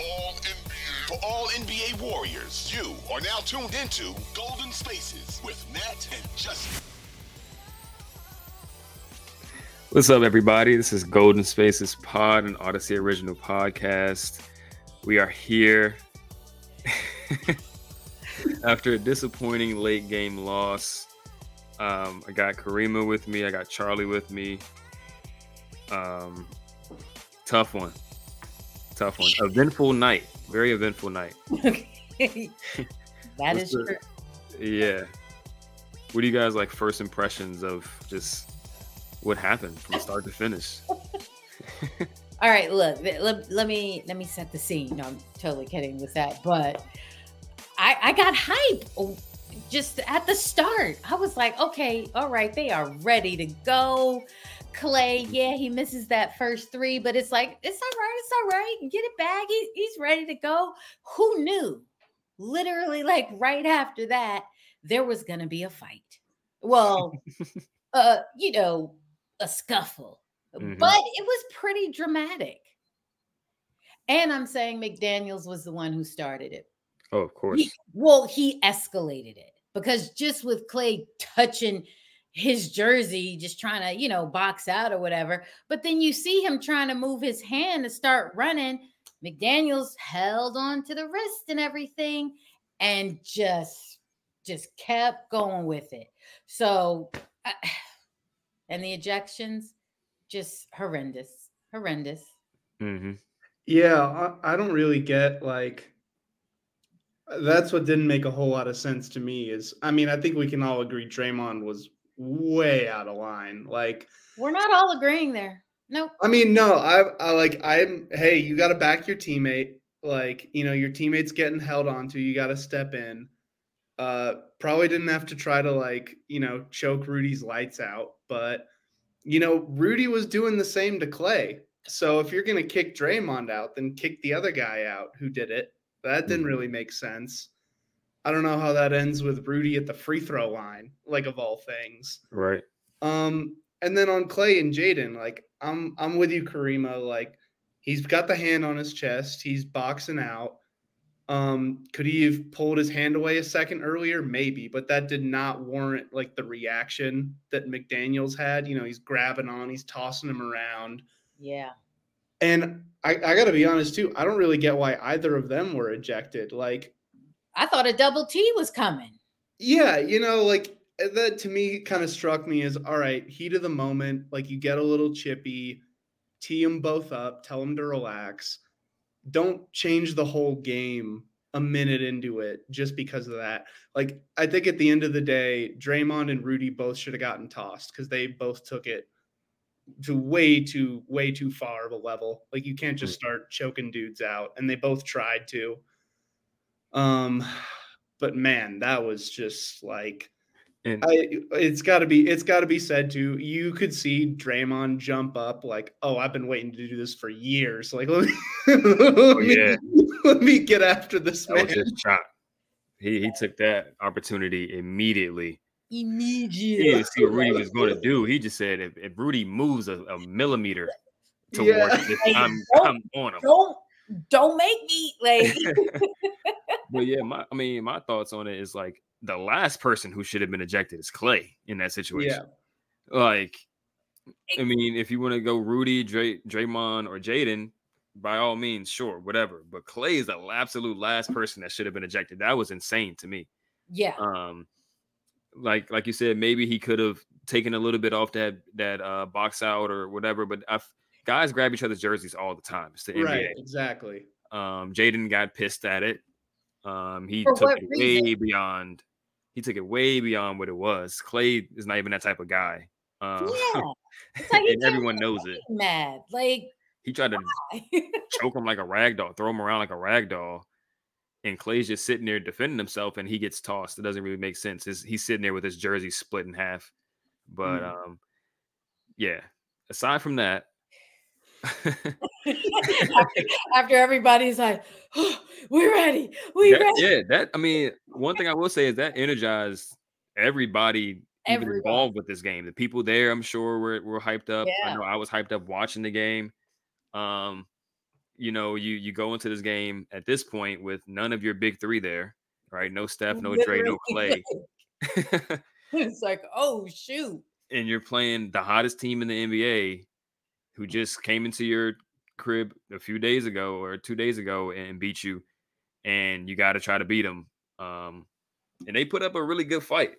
all NBA. For all NBA warriors, you are now tuned into Golden Spaces with Matt and Justin. What's up, everybody? This is Golden Spaces Pod, an Audacy original podcast. We are here after a disappointing late game loss. Um, I got Kariemah with me. I got Charlie with me. Um, tough one. Tough one. Eventful night. Very eventful night. Okay. that is the- true. Yeah. What do you guys like? First impressions of just what happened from start to finish? All right, look, let, let me let me set the scene. No, I'm totally kidding with that, but I I got hype just at the start. I was like, okay, all right, they are ready to go. Klay, yeah, he misses that first three, but it's like it's all right, it's all right. Get it back. He, he's ready to go. Who knew? Literally, like right after that, there was gonna be a fight. Well, uh, you know, a scuffle Mhm. but it was pretty dramatic. And I'm saying McDaniels was the one who started it. Oh, of course. He- well, he escalated it because just with Klay touching his jersey, just trying to, you know, box out or whatever. But then you see him trying to move his hand to start running. McDaniels held on to the wrist and everything and just just kept going with it. So I- and the ejections just horrendous. Horrendous. hmm Yeah, I, I don't really get like that's what didn't make a whole lot of sense to me is I mean, I think we can all agree Draymond was way out of line. Like We're not all agreeing there. Nope. I mean, no, I I like I'm hey, you got to back your teammate. Like, you know, your teammate's getting held onto, you got to step in. Uh probably didn't have to try to like, you know, choke Rudy's lights out, but you know, Rudy was doing the same to Klay. So if you're going to kick Draymond out, then kick the other guy out who did it. That didn't Mhm. really make sense. I don't know how that ends with Rudy at the free throw line, like of all things. Right. Um, and then on Klay and Jaden, like I'm I'm with you, Kariemah. Like he's got the hand on his chest, he's boxing out. Um, could he have pulled his hand away a second earlier? Maybe, but that did not warrant like the reaction that McDaniels had. You know, he's grabbing on, he's tossing him around. Yeah. And I, I gotta be honest too, I don't really get why either of them were ejected. Like, I thought a double T was coming. Yeah, you know, like uh, that to me kind of struck me as all right, heat of the moment. Like you get a little chippy, tee them both up, tell them to relax. Don't change the whole game a minute into it just because of that. Like I think at the end of the day, Draymond and Rudy both should have gotten tossed because they both took it to way too way too far of a level. Like you can't just start choking dudes out, and they both tried to. Um, but man, that was just like And I, it's got to be it's got to be said too. You could see Draymond jump up like, "Oh, I've been waiting to do this for years." Like, let me, let, me yeah. let me get after this that man. his shot. He he took that opportunity immediately. He Immediately. didn't see what Rudy was going to do. He just said, if, if Rudy moves a, a millimeter towards Yeah. this, I'm don't- I'm on him. Don't don't make me like But yeah, my I mean, my thoughts on it is like the last person who should have been ejected is Klay in that situation. yeah. Like, I mean, if you want to go Rudy, Dray, Draymond, or Jaden, by all means, sure, whatever. But Klay is the absolute last person that should have been ejected. That was insane to me. yeah. Um, like like you said, maybe he could have taken a little bit off that that uh box out or whatever. But I've, guys grab each other's jerseys all the time. It's the NBA. Right, exactly. Um, Jaden got pissed at it. Um, he For took it reason? way beyond. He took it way beyond what it was. Klay is not even that type of guy. Um, Yeah. Like and everyone knows it. mad. Like He tried to choke him like a rag doll, throw him around like a rag doll. And Klay's just sitting there defending himself, and he gets tossed. It doesn't really make sense. His, he's sitting there with his jersey split in half. But Mm. um, yeah. Aside from that, after, after everybody's like, oh, we're ready. We that- ready. yeah, that I mean, one thing I will say is that energized everybody even Everybody. involved with this game. The people there, I'm sure, were were hyped up. I know I was hyped up watching the game. Um, you know, you you go into this game at this point with none of your big three there, right? No Steph, no Dray, no Klay. it's like, oh shoot. And you're playing the hottest team in the NBA who just came into your crib a few days ago or two days ago and beat you, and you got to try to beat them. Um, and they put up a really good fight.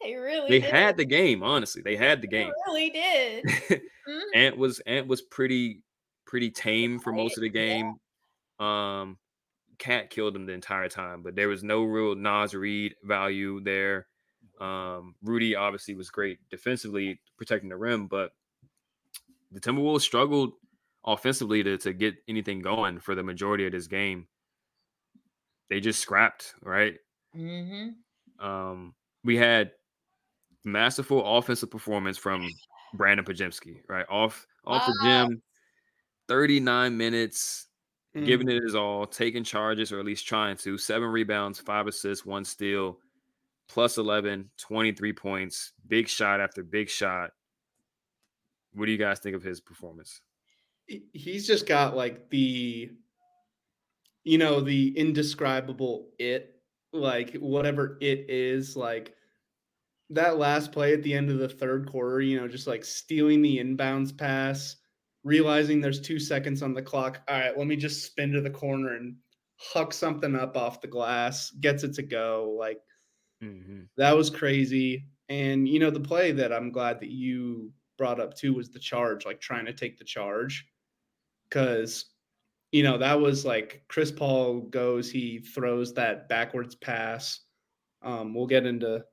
They really they did. had the game. Honestly, they had the They game. really did. Mhm. Ant was Ant was pretty pretty tame for most of the Yeah. game. Um, KAT killed him the entire time, but there was no real Naz Reid value there. Um, Rudy obviously was great defensively protecting the rim, but the Timberwolves struggled offensively to, to get anything going for the majority of this game. They just scrapped, right? Mhm. Um, we had masterful offensive performance from Brandin Podziemski, right? Off off the Wow. gym, 39 minutes, Mm. giving it his all, taking charges, or at least trying to. Seven rebounds, five assists, one steal, plus 11, 23 points, big shot after big shot. What do you guys think of his performance? he's just got like the you know the indescribable it like whatever it is like that last play at the end of the third quarter you know just like stealing the inbounds pass realizing there's two seconds on the clock all right let me just spin to the corner and huck something up off the glass gets it to go like Mhm. that was crazy. And you know, the play that I'm glad that you brought up too was the charge, like trying to take the charge. Cause you know, that was like Chris Paul goes, he throws that backwards pass. Um, we'll get into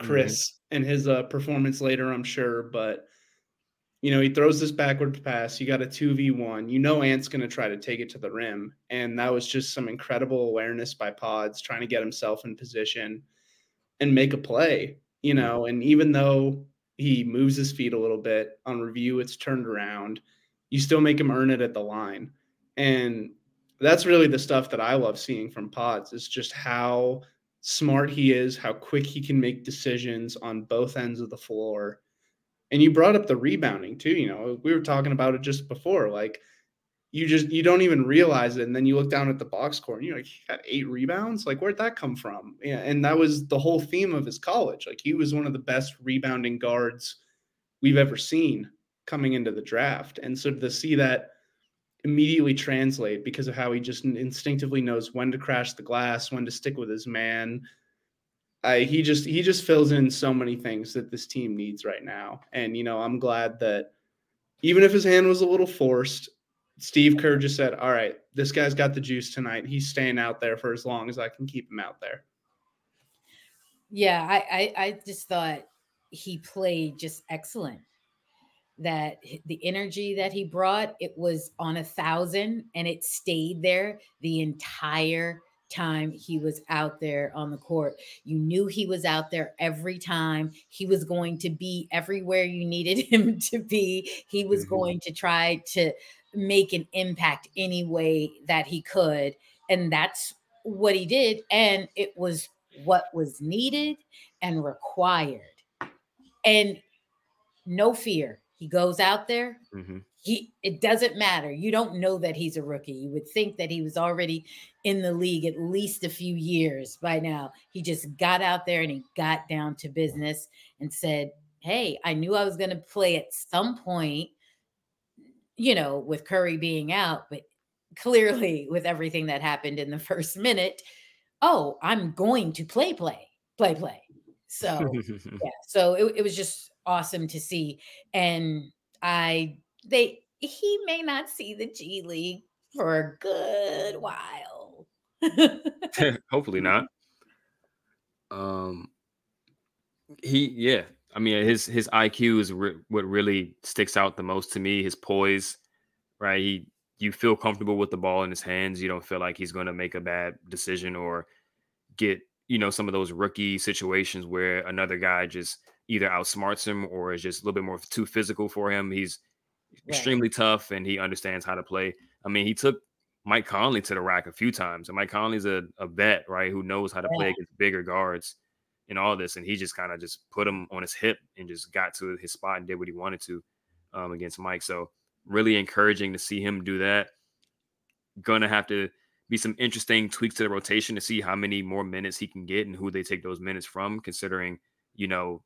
Chris and his uh, performance later, I'm sure, but you know, he throws this backwards pass. You got a 2v1. You know, Ant's going to try to take it to the rim. And that was just some incredible awareness by Pods trying to get himself in position and make a play, you know. And even though he moves his feet a little bit on review, it's turned around, you still make him earn it at the line. And that's really the stuff that I love seeing from Pods is just how smart he is, how quick he can make decisions on both ends of the floor. And you brought up the rebounding too, you know. We were talking about it just before like you just you don't even realize it and then you look down at the box score and you're like he got eight rebounds? Like where'd that come from? Yeah and that was the whole theme of his college. Like he was one of the best rebounding guards we've ever seen coming into the draft and so to see that immediately translate because of how he just instinctively knows when to crash the glass when to stick with his man I, he just he just fills in so many things that this team needs right now and you know i'm glad that even if his hand was a little forced Steve Kerr just said, "All right, this guy's got the juice tonight. He's staying out there for as long as I can keep him out there." Yeah, I, I I just thought he played just excellent. That the energy that he brought, it was on a thousand and it stayed there the entire time he was out there on the court. You knew he was out there every time. He was going to be everywhere you needed him to be. He was Mhm. going to try to make an impact any way that he could. And that's what he did. And it was what was needed and required. And no fear. He goes out there. Mhm. He it doesn't matter. You don't know that he's a rookie. You would think that he was already in the league at least a few years by now. He just got out there and he got down to business and said, Hey, I knew I was going to play at some point, you know, with Curry being out, but clearly with everything that happened in the first minute, oh, I'm going to play, play, play, play. So yeah so it, it was just awesome to see and i they he may not see the g league for a good while Hopefully not. Um, he yeah. I mean, his his IQ is re- what really sticks out the most to me. His poise, right? He you feel comfortable with the ball in his hands. You don't feel like he's going to make a bad decision or get you know some of those rookie situations where another guy just either outsmarts him or is just a little bit more too physical for him. He's Right. extremely tough and he understands how to play. I mean, he took Mike Conley to the rack a few times, and Mike Conley's a, a vet, right, who knows how to play against bigger guards and all this. And he just kind of just put him on his hip and just got to his spot and did what he wanted to um, against Mike. So really encouraging to see him do that. gonna have to be some interesting tweaks to the rotation to see how many more minutes he can get and who they take those minutes from, considering, you know,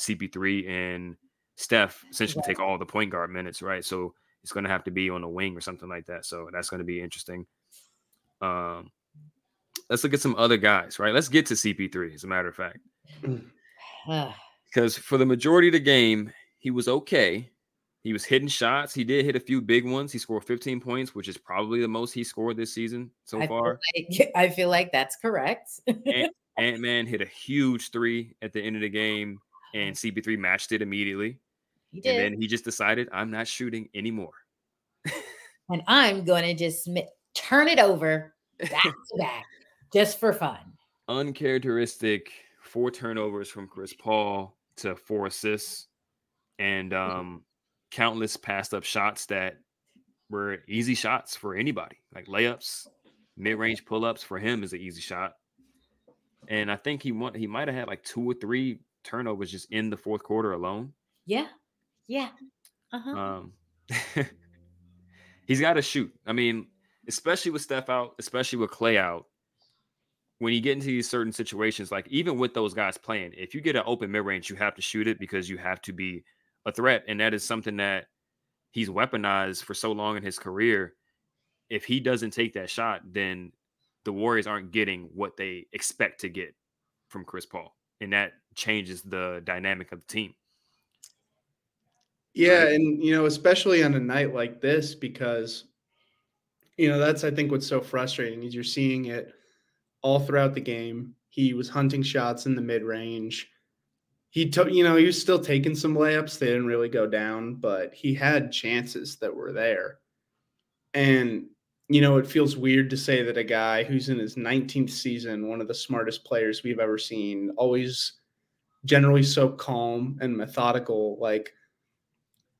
CP3 and Steph essentially take all the point guard minutes, right? So it's going to have to be on a wing or something like that. So that's going to be interesting. Um, let's look at some other guys, right? Let's get to CP3, as a matter of fact. Because for the majority of the game, he was okay. He was hitting shots. He did hit a few big ones. He scored 15 points, which is probably the most he scored this season so I far. Feel like, I feel like that's correct. Ant Man hit a huge three at the end of the game, and CP3 matched it immediately. He did. And then he just decided, I'm not shooting anymore. and I'm going to just turn it over back to back just for fun. Uncharacteristic four turnovers from Chris Paul to four assists and mm-hmm. um, countless passed up shots that were easy shots for anybody, like layups, mid range pull ups for him is an easy shot. And I think he want he might have had like two or three turnovers just in the fourth quarter alone. Yeah, yeah. Uh-huh. Um, he's got to shoot. I mean, especially with Steph out, especially with Klay out. When you get into these certain situations, like even with those guys playing, if you get an open mid range, you have to shoot it because you have to be a threat, and that is something that he's weaponized for so long in his career. If he doesn't take that shot, then the Warriors aren't getting what they expect to get from Chris Paul, and that changes the dynamic of the team. Yeah, right? and you know, especially on a night like this, because you know that's I think what's so frustrating is you're seeing it all throughout the game. He was hunting shots in the mid range he took, you know, he was still taking some layups. They didn't really go down, but he had chances that were there. And, you know, it feels weird to say that a guy who's in his 19th season, one of the smartest players we've ever seen, always generally so calm and methodical, like,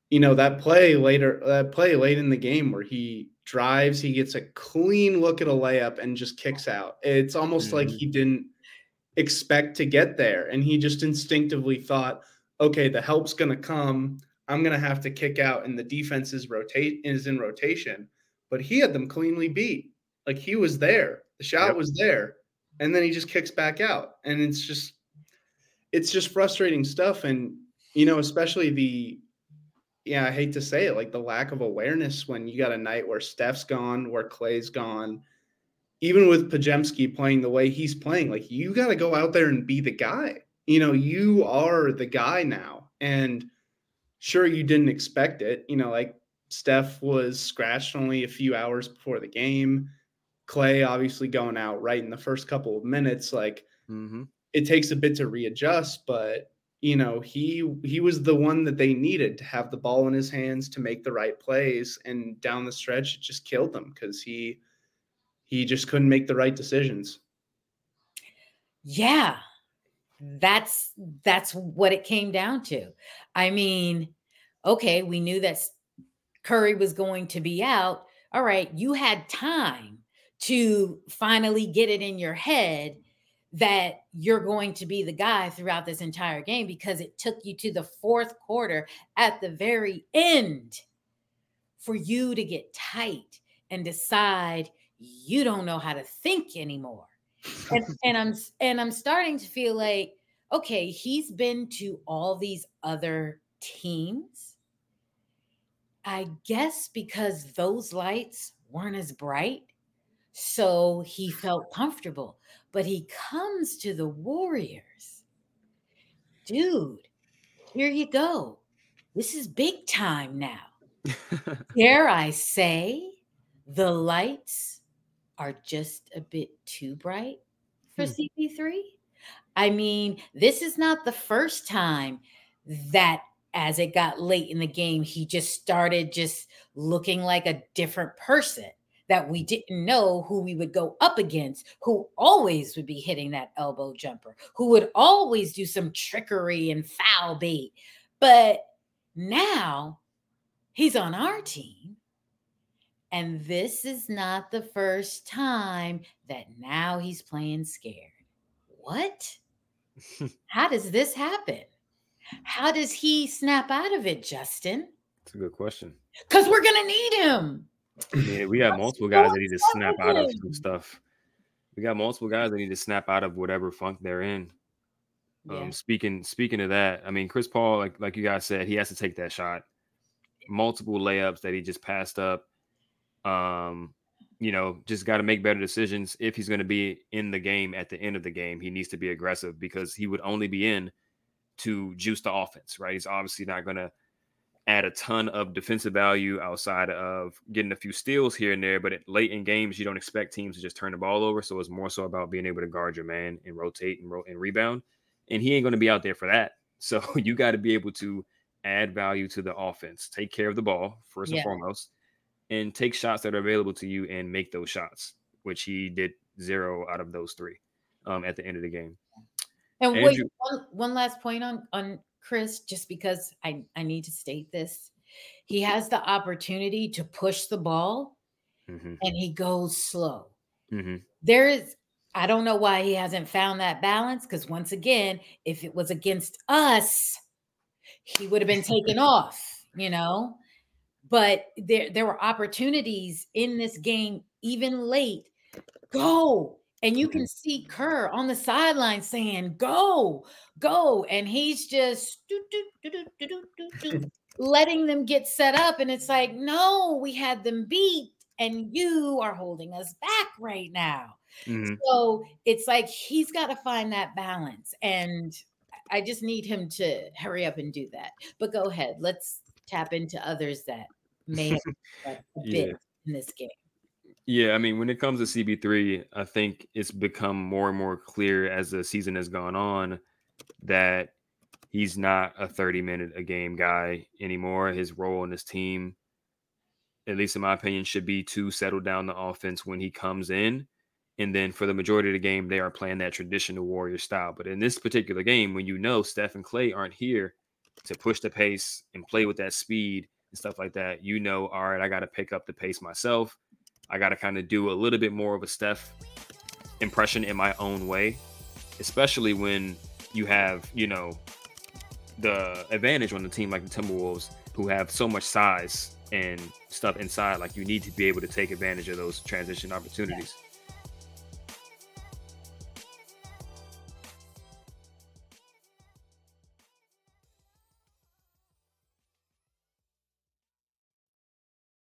you know, that play later, that play late in the game where he drives, he gets a clean look at a layup and just kicks out. It's almost mm-hmm. like he didn't expect to get there. And he just instinctively thought, okay, the help's going to come. I'm going to have to kick out, and the defense is rotate is in rotation. But he had them cleanly beat. Like he was there. The shot yep. was there, and then he just kicks back out, and it's just, it's just frustrating stuff. And you know, especially the, yeah, I hate to say it, like the lack of awareness when you got a night where Steph's gone, where Klay's gone, even with Podziemski playing the way he's playing, like you got to go out there and be the guy. You know, you are the guy now. And sure, you didn't expect it. You know, like Steph was scratched only a few hours before the game. Klay obviously going out right in the first couple of minutes. Like mm-hmm. it takes a bit to readjust, but you know he he was the one that they needed to have the ball in his hands to make the right plays and down the stretch it just killed them because he he just couldn't make the right decisions. Yeah. That's that's what it came down to. I mean, okay, we knew that Curry was going to be out. All right, you had time to finally get it in your head that you're going to be the guy throughout this entire game because it took you to the fourth quarter at the very end for you to get tight and decide you don't know how to think anymore. and, and I'm and I'm starting to feel like, okay, he's been to all these other teams. I guess because those lights weren't as bright, so he felt comfortable. But he comes to the Warriors. Dude, here you go. This is big time now. Dare I say, the lights are just a bit too bright for hmm. CP3. I mean, this is not the first time that as it got late in the game, he just started just looking like a different person that we didn't know who we would go up against, who always would be hitting that elbow jumper, who would always do some trickery and foul bait. But now he's on our team and this is not the first time that now he's playing scared. What? How does this happen? How does he snap out of it, Justin? That's a good question. Because we're going to need him. Yeah, we got multiple guys that need to snap out of some stuff. We got multiple guys that need to snap out of whatever funk they're in. Um, yeah. Speaking speaking of that, I mean Chris Paul, like like you guys said, he has to take that shot. Multiple layups that he just passed up. Um, you know, just got to make better decisions. If he's going to be in the game at the end of the game, he needs to be aggressive because he would only be in to juice the offense, right? He's obviously not going to add a ton of defensive value outside of getting a few steals here and there. But late in games, you don't expect teams to just turn the ball over. So it's more so about being able to guard your man and rotate and, ro- and rebound. And he ain't going to be out there for that. So you got to be able to add value to the offense, take care of the ball first yeah. and foremost, and take shots that are available to you and make those shots, which he did zero out of those three um, at the end of the game. And wait, one, one last point on on Chris, just because I, I need to state this. He has the opportunity to push the ball mm-hmm. and he goes slow. Mm-hmm. There is, I don't know why he hasn't found that balance because once again, if it was against us, he would have been taken off, you know. But there, there were opportunities in this game, even late. Go, and you can mm-hmm. see Kerr on the sideline saying, Go, go. And he's just letting them get set up. And it's like, No, we had them beat, and you are holding us back right now. Mm-hmm. So it's like he's got to find that balance. And I just need him to hurry up and do that. But go ahead. Let's tap into others that may have a bit yeah. in this game. Yeah, I mean, when it comes to CP3, I think it's become more and more clear as the season has gone on that he's not a 30 minute a game guy anymore. His role in this team, at least in my opinion, should be to settle down the offense when he comes in. And then for the majority of the game, they are playing that traditional warrior style. But in this particular game, when you know Steph and Klay aren't here to push the pace and play with that speed and stuff like that, you know, all right, I got to pick up the pace myself. I got to kind of do a little bit more of a Steph impression in my own way, especially when you have, you know, the advantage on the team like the Timberwolves who have so much size and stuff inside. Like you need to be able to take advantage of those transition opportunities.